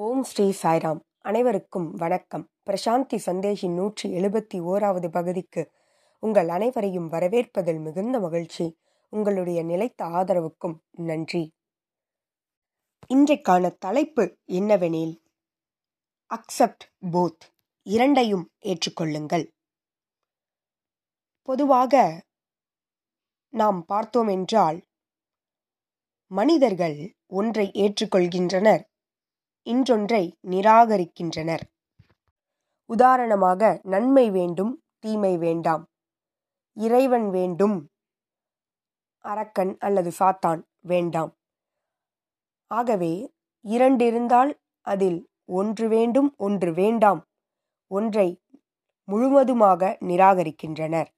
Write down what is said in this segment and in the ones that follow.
ஓம் ஸ்ரீ சாய்ராம். அனைவருக்கும் வணக்கம். பிரசாந்தி சந்தேகின் நூற்றி எழுபத்தி ஓராவது பகுதிக்கு உங்கள் அனைவரையும் வரவேற்பதில் மிகுந்த மகிழ்ச்சி. உங்களுடைய நிலைத்த ஆதரவுக்கும் நன்றி. இன்றைக்கான தலைப்பு என்னவெனில் அக்செப்ட் போத். இரண்டையும் ஏற்றுக்கொள்ளுங்கள். பொதுவாக நாம் பார்த்தோம் என்றால் மனிதர்கள் ஒன்றை ஏற்றுக்கொள்கின்றனர் இன்றொன்றை நிராகரிக்கின்றனர். உதாரணமாக நன்மை வேண்டும் தீமை வேண்டாம். இறைவன் வேண்டும் அரக்கன் அல்லது சாத்தான் வேண்டாம். ஆகவே இரண்டிருந்தால் அதில் ஒன்று வேண்டும் ஒன்று வேண்டாம் ஒன்றை முழுவதுமாக நிராகரிக்கின்றனர்.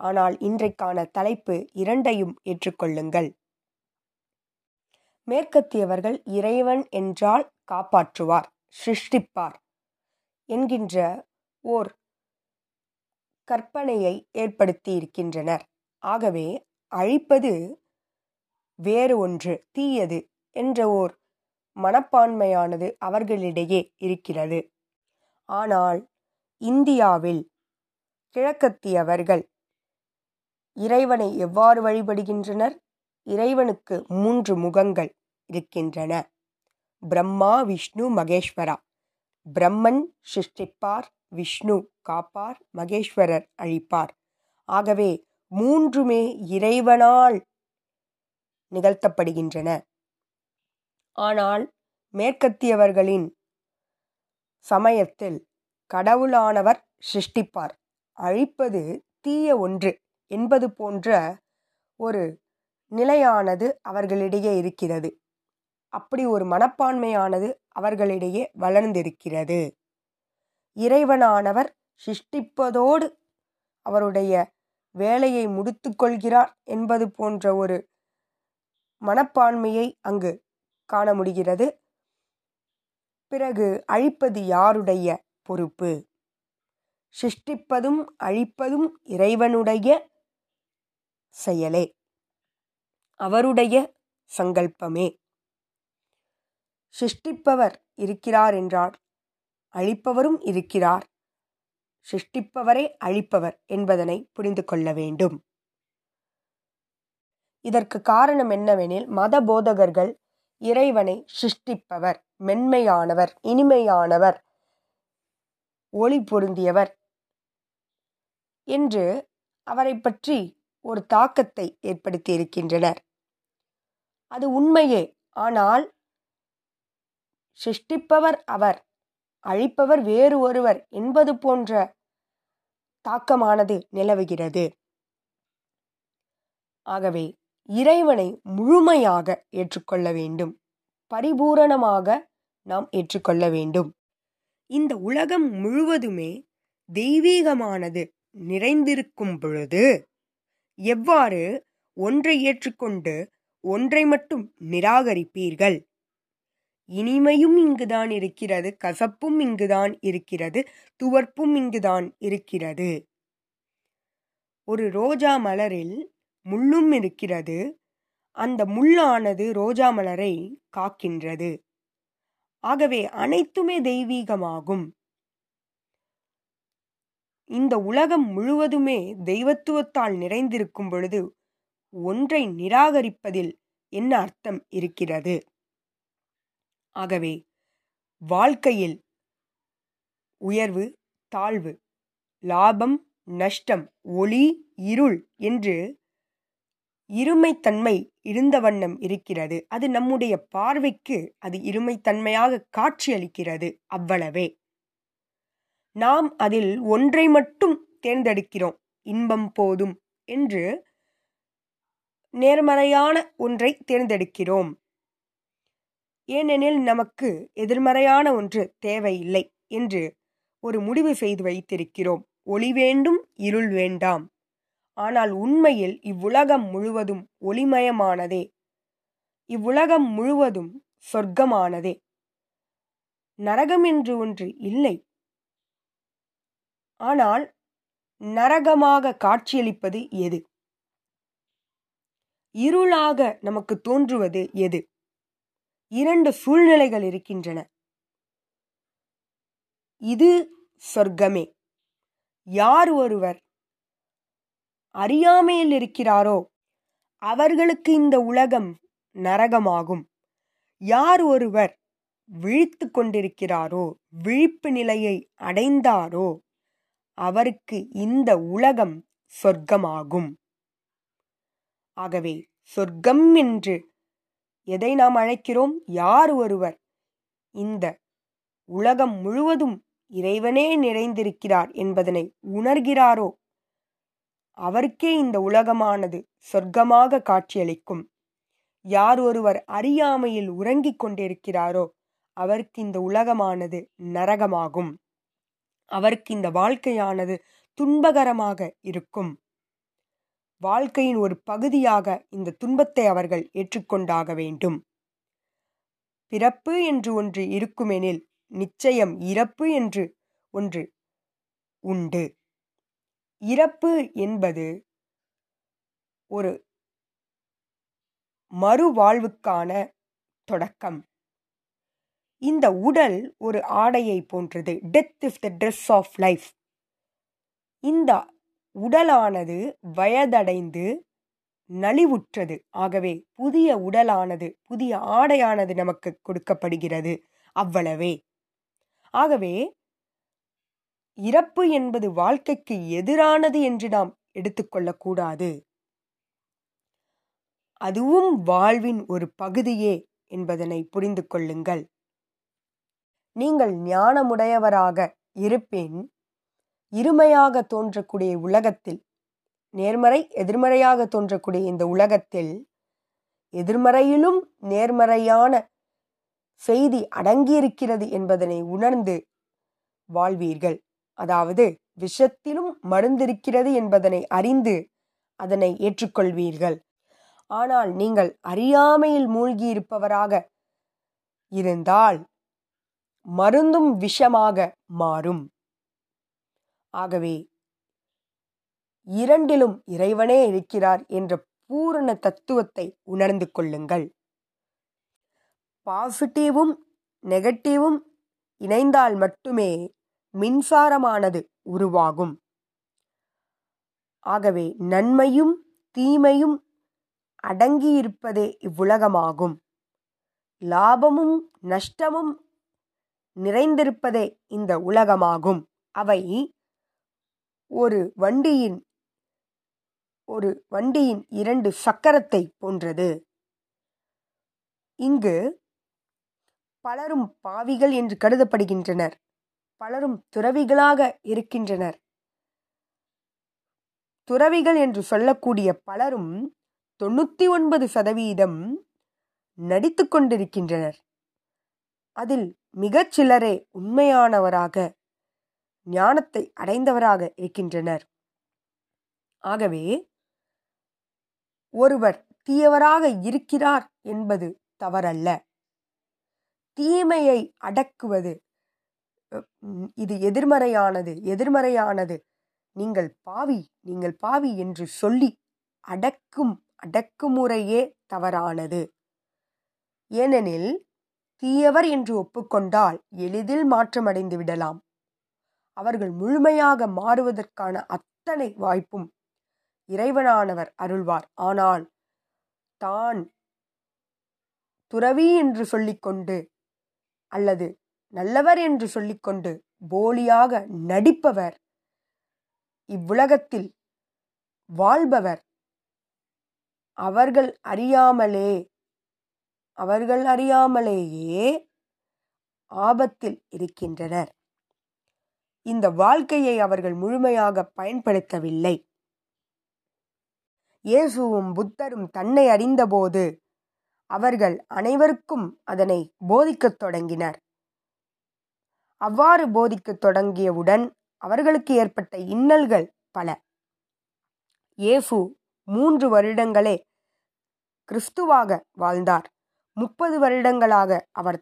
ஆனால் இன்றைக்கான தலைப்பு இரண்டையும் ஏற்றுக்கொள்ளுங்கள். மேற்கத்தியவர்கள் இறைவன் என்றால் காப்பாற்றுவார் சிருஷ்டிப்பார் என்கின்ற ஓர் கற்பனையை ஏற்படுத்தி இருக்கின்றனர் ஆகவே அழிப்பது வேறு ஒன்று தீயது என்ற ஓர் மனப்பான்மையானது அவர்களிடையே இருக்கிறது. ஆனால் இந்தியாவில் கிழக்கத்தியவர்கள் இறைவனை எவ்வாறு வழிபடுகின்றனர்? இறைவனுக்கு மூன்று முகங்கள் இருக்கின்றன. பிரம்மா விஷ்ணு மகேஸ்வரா. பிரம்மன் சிருஷ்டிப்பார் விஷ்ணு காப்பார் மகேஸ்வரர் அழிப்பார். ஆகவே மூன்றுமே இறைவனால் நிகழ்த்தப்படுகின்றன. ஆனால் மேற்கத்தியவர்களின் சமயத்தில் கடவுளானவர் சிருஷ்டிப்பார். அழிப்பது தீய ஒன்று என்பது போன்ற ஒரு நிலையானது அவர்களிடையே இருக்கிறது. அப்படி ஒரு மனப்பான்மையானது அவர்களிடையே வளர்ந்திருக்கிறது. இறைவனானவர் சிருஷ்டிப்பதோடு அவருடைய வேலையை முடித்து கொள்கிறார் என்பது போன்ற ஒரு மனப்பான்மையை அங்கு காண முடிகிறது. பிறகு அழிப்பது யாருடைய பொறுப்பு? சிருஷ்டிப்பதும் அழிப்பதும் இறைவனுடைய செயலே. அவருடைய சங்கல்பமே. சிருஷ்டிப்பவர் இருக்கிறார் என்றார். அழிப்பவரும் இருக்கிறார். சிருஷ்டிப்பவரே அழிப்பவர் என்பதனை புரிந்து கொள்ள வேண்டும். இதற்கு காரணம் என்னவெனில் மத போதகர்கள் இறைவனை சிருஷ்டிப்பவர் மென்மையானவர் இனிமையானவர் ஒளி பொருந்தியவர் என்று அவரை பற்றி ஒரு தாக்கத்தை ஏற்படுத்தி இருக்கின்றனர். அது உண்மையே ஆனால் சிருஷ்டிப்பவர் அவர் அழிப்பவர் வேறு ஒருவர் என்பது போன்ற தாக்கமானது நிலவுகிறது. ஆகவே இறைவனை முழுமையாக ஏற்றுக்கொள்ள வேண்டும். பரிபூரணமாக நாம் ஏற்றுக்கொள்ள வேண்டும். இந்த உலகம் முழுவதுமே தெய்வீகமானது நிறைந்திருக்கும் பொழுது எவ்வாறு ஒன்றை ஏற்றுக்கொண்டு ஒன்றை மட்டும் நிராகரிப்பீர்கள்? இனிமையும் இங்குதான் இருக்கிறது கசப்பும் இங்குதான் இருக்கிறது துவர்ப்பும் இங்குதான் இருக்கிறது. ஒரு ரோஜா மலரில் முள்ளும் இருக்கிறது. அந்த முள்ளானது ரோஜா மலரை காக்கின்றது. ஆகவே அனைத்துமே தெய்வீகமாகும். இந்த உலகம் முழுவதுமே தெய்வத்துவத்தால் நிறைந்திருக்கும் பொழுது ஒன்றை நிராகரிப்பதில் என்ன அர்த்தம் இருக்கிறது? ஆகவே வாழ்க்கையில் உயர்வு தாழ்வு லாபம் நஷ்டம் ஒளி இருள் என்று இருமைத்தன்மை இருந்த வண்ணம் இருக்கிறது. அது நம்முடைய பார்வைக்கு அது இருமைத்தன்மையாக காட்சியளிக்கிறது அவ்வளவே. நாம் அதில் ஒன்றை மட்டும் தேர்ந்தெடுக்கிறோம் இன்பம் போதும் என்று நேர்மறையான ஒன்றை தேர்ந்தெடுக்கிறோம். ஏனெனில் நமக்கு எதிர்மறையான ஒன்று தேவையில்லை என்று ஒரு முடிவு செய்து வைத்திருக்கிறோம். ஒளி வேண்டும் இருள் வேண்டாம். ஆனால் உண்மையில் இவ்வுலகம் முழுவதும் ஒளிமயமானதே. இவ்வுலகம் முழுவதும் சொர்க்கமானதே. நரகம் என்று ஒன்று இல்லை. ஆனால் நரகமாக காட்சியளிப்பது எது? இருளாக நமக்கு தோன்றுவது எது? இரண்டு சூழ்நிலைகள் இருக்கின்றன. இது சொர்க்கமே. யார் ஒருவர் அறியாமையில் இருக்கிறாரோ அவர்களுக்கு இந்த உலகம் நரகமாகும். யார் ஒருவர் விழித்து கொண்டிருக்கிறாரோ விழிப்பு நிலையை அடைந்தாரோ அவருக்கு இந்த உலகம் சொர்க்கமாகும். ஆகவே சொர்க்கம் என்று எதை நாம் அழைக்கிறோம்? யார் ஒருவர்? இந்த உலகம் முழுவதும் இறைவனே நிறைந்திருக்கிறார் என்பதனை உணர்கிறாரோ? அவருக்கே இந்த உலகமானது சொர்க்கமாக காட்சியளிக்கும். யார் ஒருவர் அறியாமையில் உறங்கிக் கொண்டிருக்கிறாரோ அவருக்கு இந்த உலகமானது நரகமாகும். அவருக்கு இந்த வாழ்க்கையானது துன்பகரமாக இருக்கும். வாழ்க்கையின் ஒரு பகுதியாக இந்த துன்பத்தை அவர்கள் ஏற்றுக்கொண்டாக வேண்டும். பிறப்பு என்று ஒன்று இருக்குமெனில் நிச்சயம் இறப்பு என்று ஒன்று உண்டு. இறப்பு என்பது ஒரு மறுவாழ்வுக்கான தொடக்கம். இந்த உடல் ஒரு ஆடையை போன்றது. Death is the dress of life இந்த உடலானது வயதடைந்து நலிவுற்றது. ஆகவே புதிய உடலானது புதிய ஆடையானது நமக்கு கொடுக்கப்படுகிறது. அவ்வளவே. ஆகவே இறப்பு என்பது வாழ்க்கைக்கு எதிரானது என்று நாம் எடுத்துக்கொள்ளக்கூடாது அதுவும் வாழ்வின் ஒரு பகுதியே என்பதனை புரிந்து கொள்ளுங்கள். நீங்கள் ஞானமுடையவராக இருப்பின். இருமையாக தோன்றக்கூடிய உலகத்தில் நேர்மறை எதிர்மறையாக தோன்றக்கூடிய இந்த உலகத்தில் எதிர்மறையிலும் நேர்மறையான செய்தி அடங்கியிருக்கிறது என்பதனை உணர்ந்து வாழ்வீர்கள். அதாவது விஷத்திலும் மருந்திருக்கிறது என்பதனை அறிந்து அதனை ஏற்றுக்கொள்வீர்கள். ஆனால் நீங்கள் அறியாமையில் மூழ்கியிருப்பவராக இருந்தால் மருந்தும் விஷமாக மாறும். ஆகவே இரண்டிலும் இறைவனே இருக்கிறார் என்ற பூரண தத்துவத்தை உணர்ந்து கொள்ளுங்கள். பாசிட்டிவும் நெகட்டிவும் இணைந்தால் மட்டுமே மின்சாரமானது உருவாகும். ஆகவே நன்மையும் தீமையும் அடங்கியிருப்பதே இவ்வுலகமாகும். லாபமும் நஷ்டமும் நிறைந்திருப்பதே இந்த உலகமாகும். அவை ஒரு வண்டியின் ஒரு வண்டியின் இரண்டு சக்கரத்தை போன்றது. இங்கு பலரும் பாவிகள் என்று கருதப்படுகின்றனர். பலரும் துறவிகளாக இருக்கின்றனர். துறவிகள் என்று சொல்லக்கூடிய பலரும் தொண்ணூத்தி ஒன்பது சதவீதம் நடித்து கொண்டிருக்கின்றனர். அதில் மிகச் சிலரே உண்மையானவராக ஞானத்தை அடைந்தவராக இருக்கின்றனர். ஆகவே ஒருவர் தீயவராக இருக்கிறார் என்பது தவறல்ல. தீமையை அடக்குவது இது எதிர்மறையானது எதிர்மறையானது. நீங்கள் பாவி நீங்கள் பாவி என்று சொல்லி அடக்கும் அடக்குமுறையே தவறானது. ஏனெனில் தீயவர் என்று ஒப்புக்கொண்டால் எளிதில் மாற்றமடைந்து விடலாம். அவர்கள் முழுமையாக மாறுவதற்கான அத்தனை வாய்ப்பும் இறைவனானவர் அருள்வார். ஆனால் தான் துறவி என்று சொல்லிக்கொண்டு அல்லது நல்லவர் என்று சொல்லிக்கொண்டு போலியாக நடிப்பவர் இவ்வுலகத்தில் வாழ்பவர் அவர்கள் அறியாமலே அவர்கள் அறியாமலேயே ஆபத்தில் இருக்கின்றனர். இந்த வாழ்க்கையை அவர்கள் முழுமையாக பயன்படுத்தவில்லை. இயேசுவும் புத்தரும் தன்னை அறிந்தபோது அவர்கள் அனைவருக்கும் அதனை போதிக்கத் தொடங்கினர். அவ்வாறு போதிக்கத் தொடங்கியவுடன் அவர்களுக்கு ஏற்பட்ட இன்னல்கள் பல. இயேசு மூன்று வருடங்களே கிறிஸ்துவாக வாழ்ந்தார். முப்பது வருடங்களாக அவர்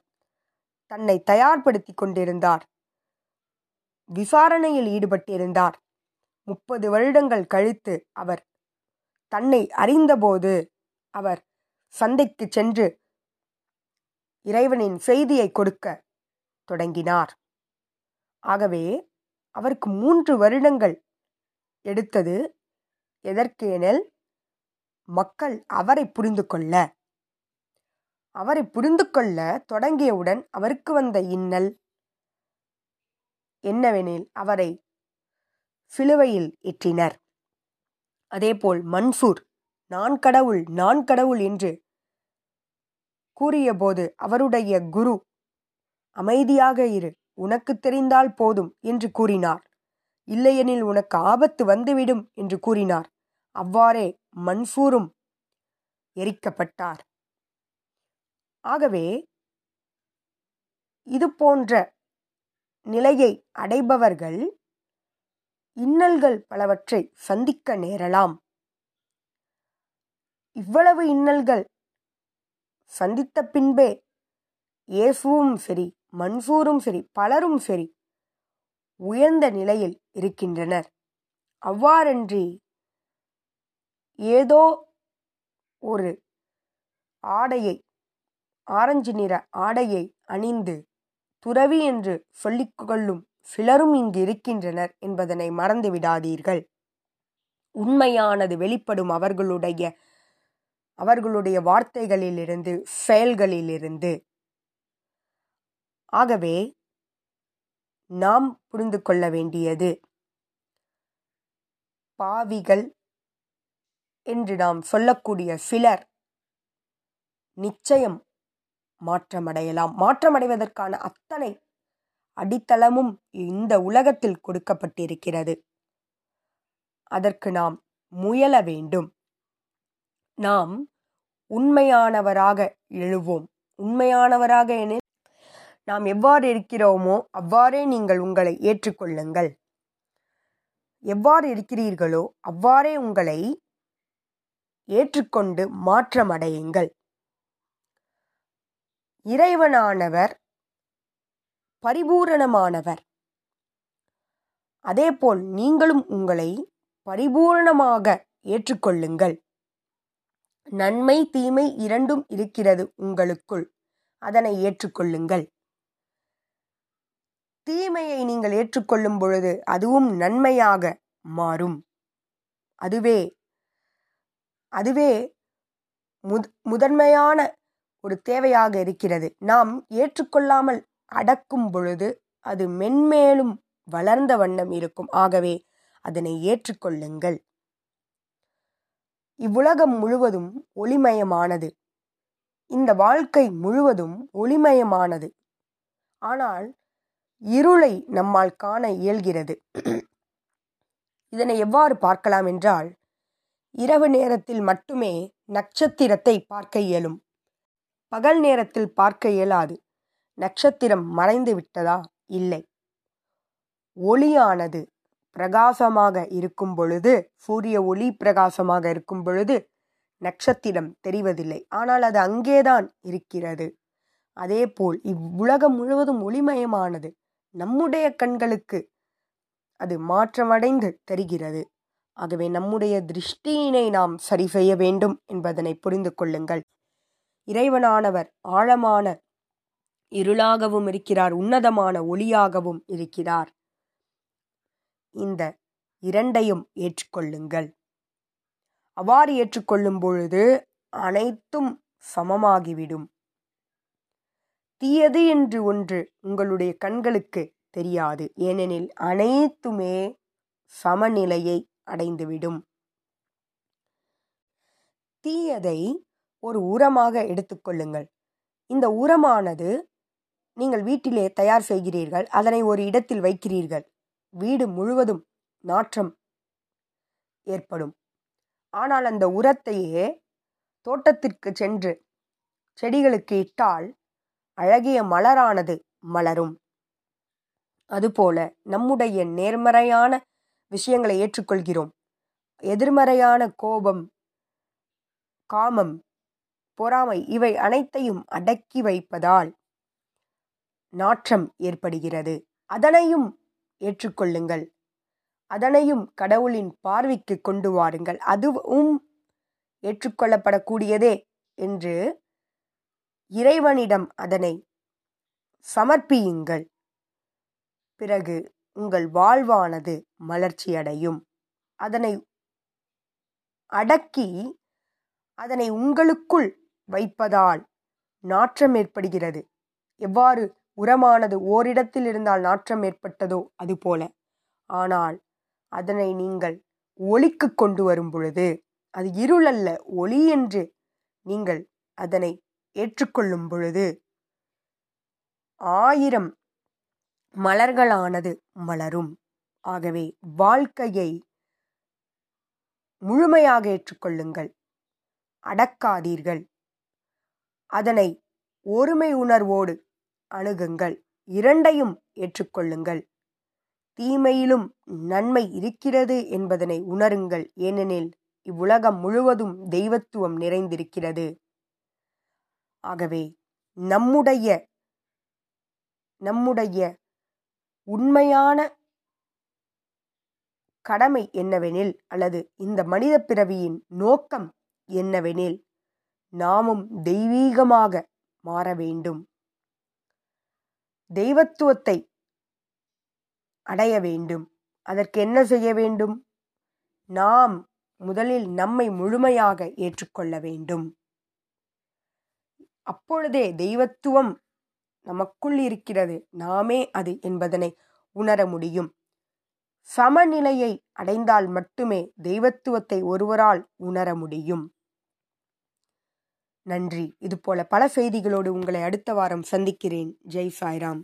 தன்னை தயார்படுத்தி கொண்டிருந்தார். விசாரணையில் ஈடுபட்டிருந்தார். முப்பது வருடங்கள் கழித்து அவர் தன்னை அறிந்தபோது அவர் சந்தைக்கு சென்று இறைவனின் செய்தியை கொடுக்க தொடங்கினார். ஆகவே அவருக்கு மூன்று வருடங்கள் எடுத்தது எதற்கேனல் மக்கள் அவரை புரிந்து கொள்ள அவரை புரிந்து கொள்ள தொடங்கியவுடன் அவருக்கு வந்த இன்னல் என்னவெனில் அவரை சிலுவையில் ஏற்றினர். அதேபோல் மன்சூர் நான் கடவுள் நான் கடவுள் என்று கூறியபோது அவருடைய குரு அமைதியாக இரு உனக்கு தெரிந்தால் போதும் என்று கூறினார். இல்லையெனில் உனக்கு ஆபத்து வந்துவிடும் என்று கூறினார். அவ்வாறே மன்சூரும் எரிக்கப்பட்டார். ஆகவே இது போன்ற நிலையை அடைபவர்கள் இன்னல்கள் பலவற்றை சந்திக்க நேரலாம். இவ்வளவு இன்னல்கள் சந்தித்த பின்பே இயேசுவும் சரி மன்சூரும் சரி பலரும் சரி உயர்ந்த நிலையில் இருக்கின்றனர். அவ்வாறன்றி ஏதோ ஒரு ஆடையை ஆரஞ்சு நிற ஆடையை அணிந்து துறவி என்று சொல்லிக் கொள்ளும் சிலரும் இங்கு இருக்கின்றனர் என்பதனை மறந்து விடாதீர்கள். உண்மையானது வெளிப்படும் அவர்களுடைய அவர்களுடைய வார்த்தைகளிலிருந்து செயல்களிலிருந்து. ஆகவே நாம் புரிந்து கொள்ள வேண்டியது பாவிகள் என்று நாம் சொல்லக்கூடிய சிலர் நிச்சயம் மாற்றமடையலாம். மாற்றமடைவதற்கான அத்தனை அடித்தளமும் இந்த உலகத்தில் கொடுக்கப்பட்டிருக்கிறது. அதற்கு நாம் முயல வேண்டும். நாம் உண்மையானவராக எழுவோம். உண்மையானவராக எனில் நாம் எவ்வாறு இருக்கிறோமோ அவ்வாறே நீங்கள் உங்களை ஏற்றுக்கொள்ளுங்கள். எவ்வாறு இருக்கிறீர்களோ அவ்வாறே உங்களை ஏற்றுக்கொண்டு மாற்றமடையுங்கள். இறைவனானவர் பரிபூரணமானவர். அதேபோல் நீங்களும் உங்களை பரிபூரணமாக ஏற்றுக்கொள்ளுங்கள். நன்மை தீமை இரண்டும் இருக்கிறது உங்களுக்குள். அதனை ஏற்றுக்கொள்ளுங்கள். தீமையை நீங்கள் ஏற்றுக்கொள்ளும் பொழுது அதுவும் நன்மையாக மாறும். அதுவே அதுவே முத் முதன்மையான ஒரு தேவையாக இருக்கிறது. நாம் ஏற்றுக்கொள்ளாமல் அடக்கும் பொழுது அது மென்மேலும் வளர்ந்த வண்ணம் இருக்கும். ஆகவே அதனை ஏற்றுக்கொள்ளுங்கள். இவ்வுலகம் முழுவதும் ஒளிமயமானது. இந்த வாழ்க்கை முழுவதும் ஒளிமயமானது. ஆனால் இருளை நம்மால் காண இயல்கிறது. இதனை எவ்வாறு பார்க்கலாம் என்றால் இரவு நேரத்தில் மட்டுமே நட்சத்திரத்தை பார்க்க இயலும். பகல் நேரத்தில் பார்க்க இயலாது. நட்சத்திரம் மறைந்து விட்டதா? இல்லை. ஒளியானது பிரகாசமாக இருக்கும் பொழுது சூரிய ஒளி பிரகாசமாக இருக்கும் பொழுது நட்சத்திரம் தெரிவதில்லை. ஆனால் அது அங்கேதான் இருக்கிறது. அதேபோல் இவ்வுலகம் முழுவதும் ஒளிமயமானது நம்முடைய கண்களுக்கு அது மாற்றமடைந்து தெரிகிறது. ஆகவே நம்முடைய திருஷ்டியினை நாம் சரி செய்ய வேண்டும் என்பதனை புரிந்து கொள்ளுங்கள். இறைவனானவர் ஆழமான இருளாகவும் இருக்கிறார் உன்னதமான ஒளியாகவும் இருக்கிறார். இந்த இரண்டையும் ஏற்றுக்கொள்ளுங்கள். அவ்வாறு ஏற்றுக்கொள்ளும் பொழுது அனைத்தும் சமமாகிவிடும். தீயது என்று ஒன்று உங்களுடைய கண்களுக்கு தெரியாது ஏனெனில் அனைத்துமே சமநிலையை அடைந்துவிடும். தீயதை ஒரு உரமாக எடுத்துக்கொள்ளுங்கள் இந்த உரமானது நீங்கள் வீட்டிலே தயார் செய்கிறீர்கள். அதனை ஒரு இடத்தில் வைக்கிறீர்கள். வீடு முழுவதும் நாற்றம் ஏற்படும். ஆனால் அந்த உரத்தையே தோட்டத்திற்கு சென்று செடிகளுக்கு இட்டால் அழகிய மலரானது மலரும். அதுபோல நம்முடைய நேர்மறையான விஷயங்களை ஏற்றுக்கொள்கிறோம். எதிர்மறையான கோபம் காமம் பொறாமை இவை அனைத்தையும் அடக்கி வைப்பதால் நாற்றம் ஏற்படுகிறது. அதனையும் ஏற்றுக்கொள்ளுங்கள். அதனையும் கடவுளின் பார்வைக்கு கொண்டு வாருங்கள். அதுவும் ஏற்றுக்கொள்ளப்படக்கூடியதே என்று இறைவனிடம் அதனை சமர்ப்பியுங்கள். பிறகு உங்கள் வாழ்வானது மலர்ச்சியடையும். அதனை அடக்கி அதனை உங்களுக்குள் வைப்பதால் நாற்றம் ஏற்படுகிறது. எவ்வாறு உரமானது ஓரிடத்தில் இருந்தால் நாற்றம் ஏற்பட்டதோ அதுபோல. ஆனால் அதனை நீங்கள் ஒளிக்கு கொண்டு வரும் பொழுது அது இருளல்ல ஒளி என்று நீங்கள் அதனை ஏற்றுக்கொள்ளும் பொழுது ஆயிரம் மலர்களானது மலரும். ஆகவே வாழ்க்கையை முழுமையாக ஏற்றுக்கொள்ளுங்கள். அடக்காதீர்கள். அதனை ஒருமை உணர்வோடு அணுகுங்கள். இரண்டையும் ஏற்றுக்கொள்ளுங்கள். தீமையிலும் நன்மை இருக்கிறது என்பதனை உணருங்கள். ஏனெனில் இவ்வுலகம் முழுவதும் தெய்வத்துவம் நிறைந்திருக்கிறது. ஆகவே நம்முடைய நம்முடைய உண்மையான கடமை என்னவெனில் அல்லது இந்த மனித பிறவியின் நோக்கம் என்னவெனில் நாமும் தெய்வீகமாக மாற வேண்டும். தெய்வத்துவத்தை அடைய வேண்டும். அதற்கு என்ன செய்ய வேண்டும்? நாம் முதலில் நம்மை முழுமையாக ஏற்றுக்கொள்ள வேண்டும். அப்பொழுதே தெய்வத்துவம் நமக்குள் இருக்கிறது. நாமே அது என்பதனை உணர முடியும். சமநிலையை அடைந்தால் மட்டுமே தெய்வத்துவத்தை ஒருவரால் உணர முடியும். நன்றி. இதுபோல பல செய்திகளோடு உங்களை அடுத்த வாரம் சந்திக்கிறேன். ஜெய் சாய்ராம்.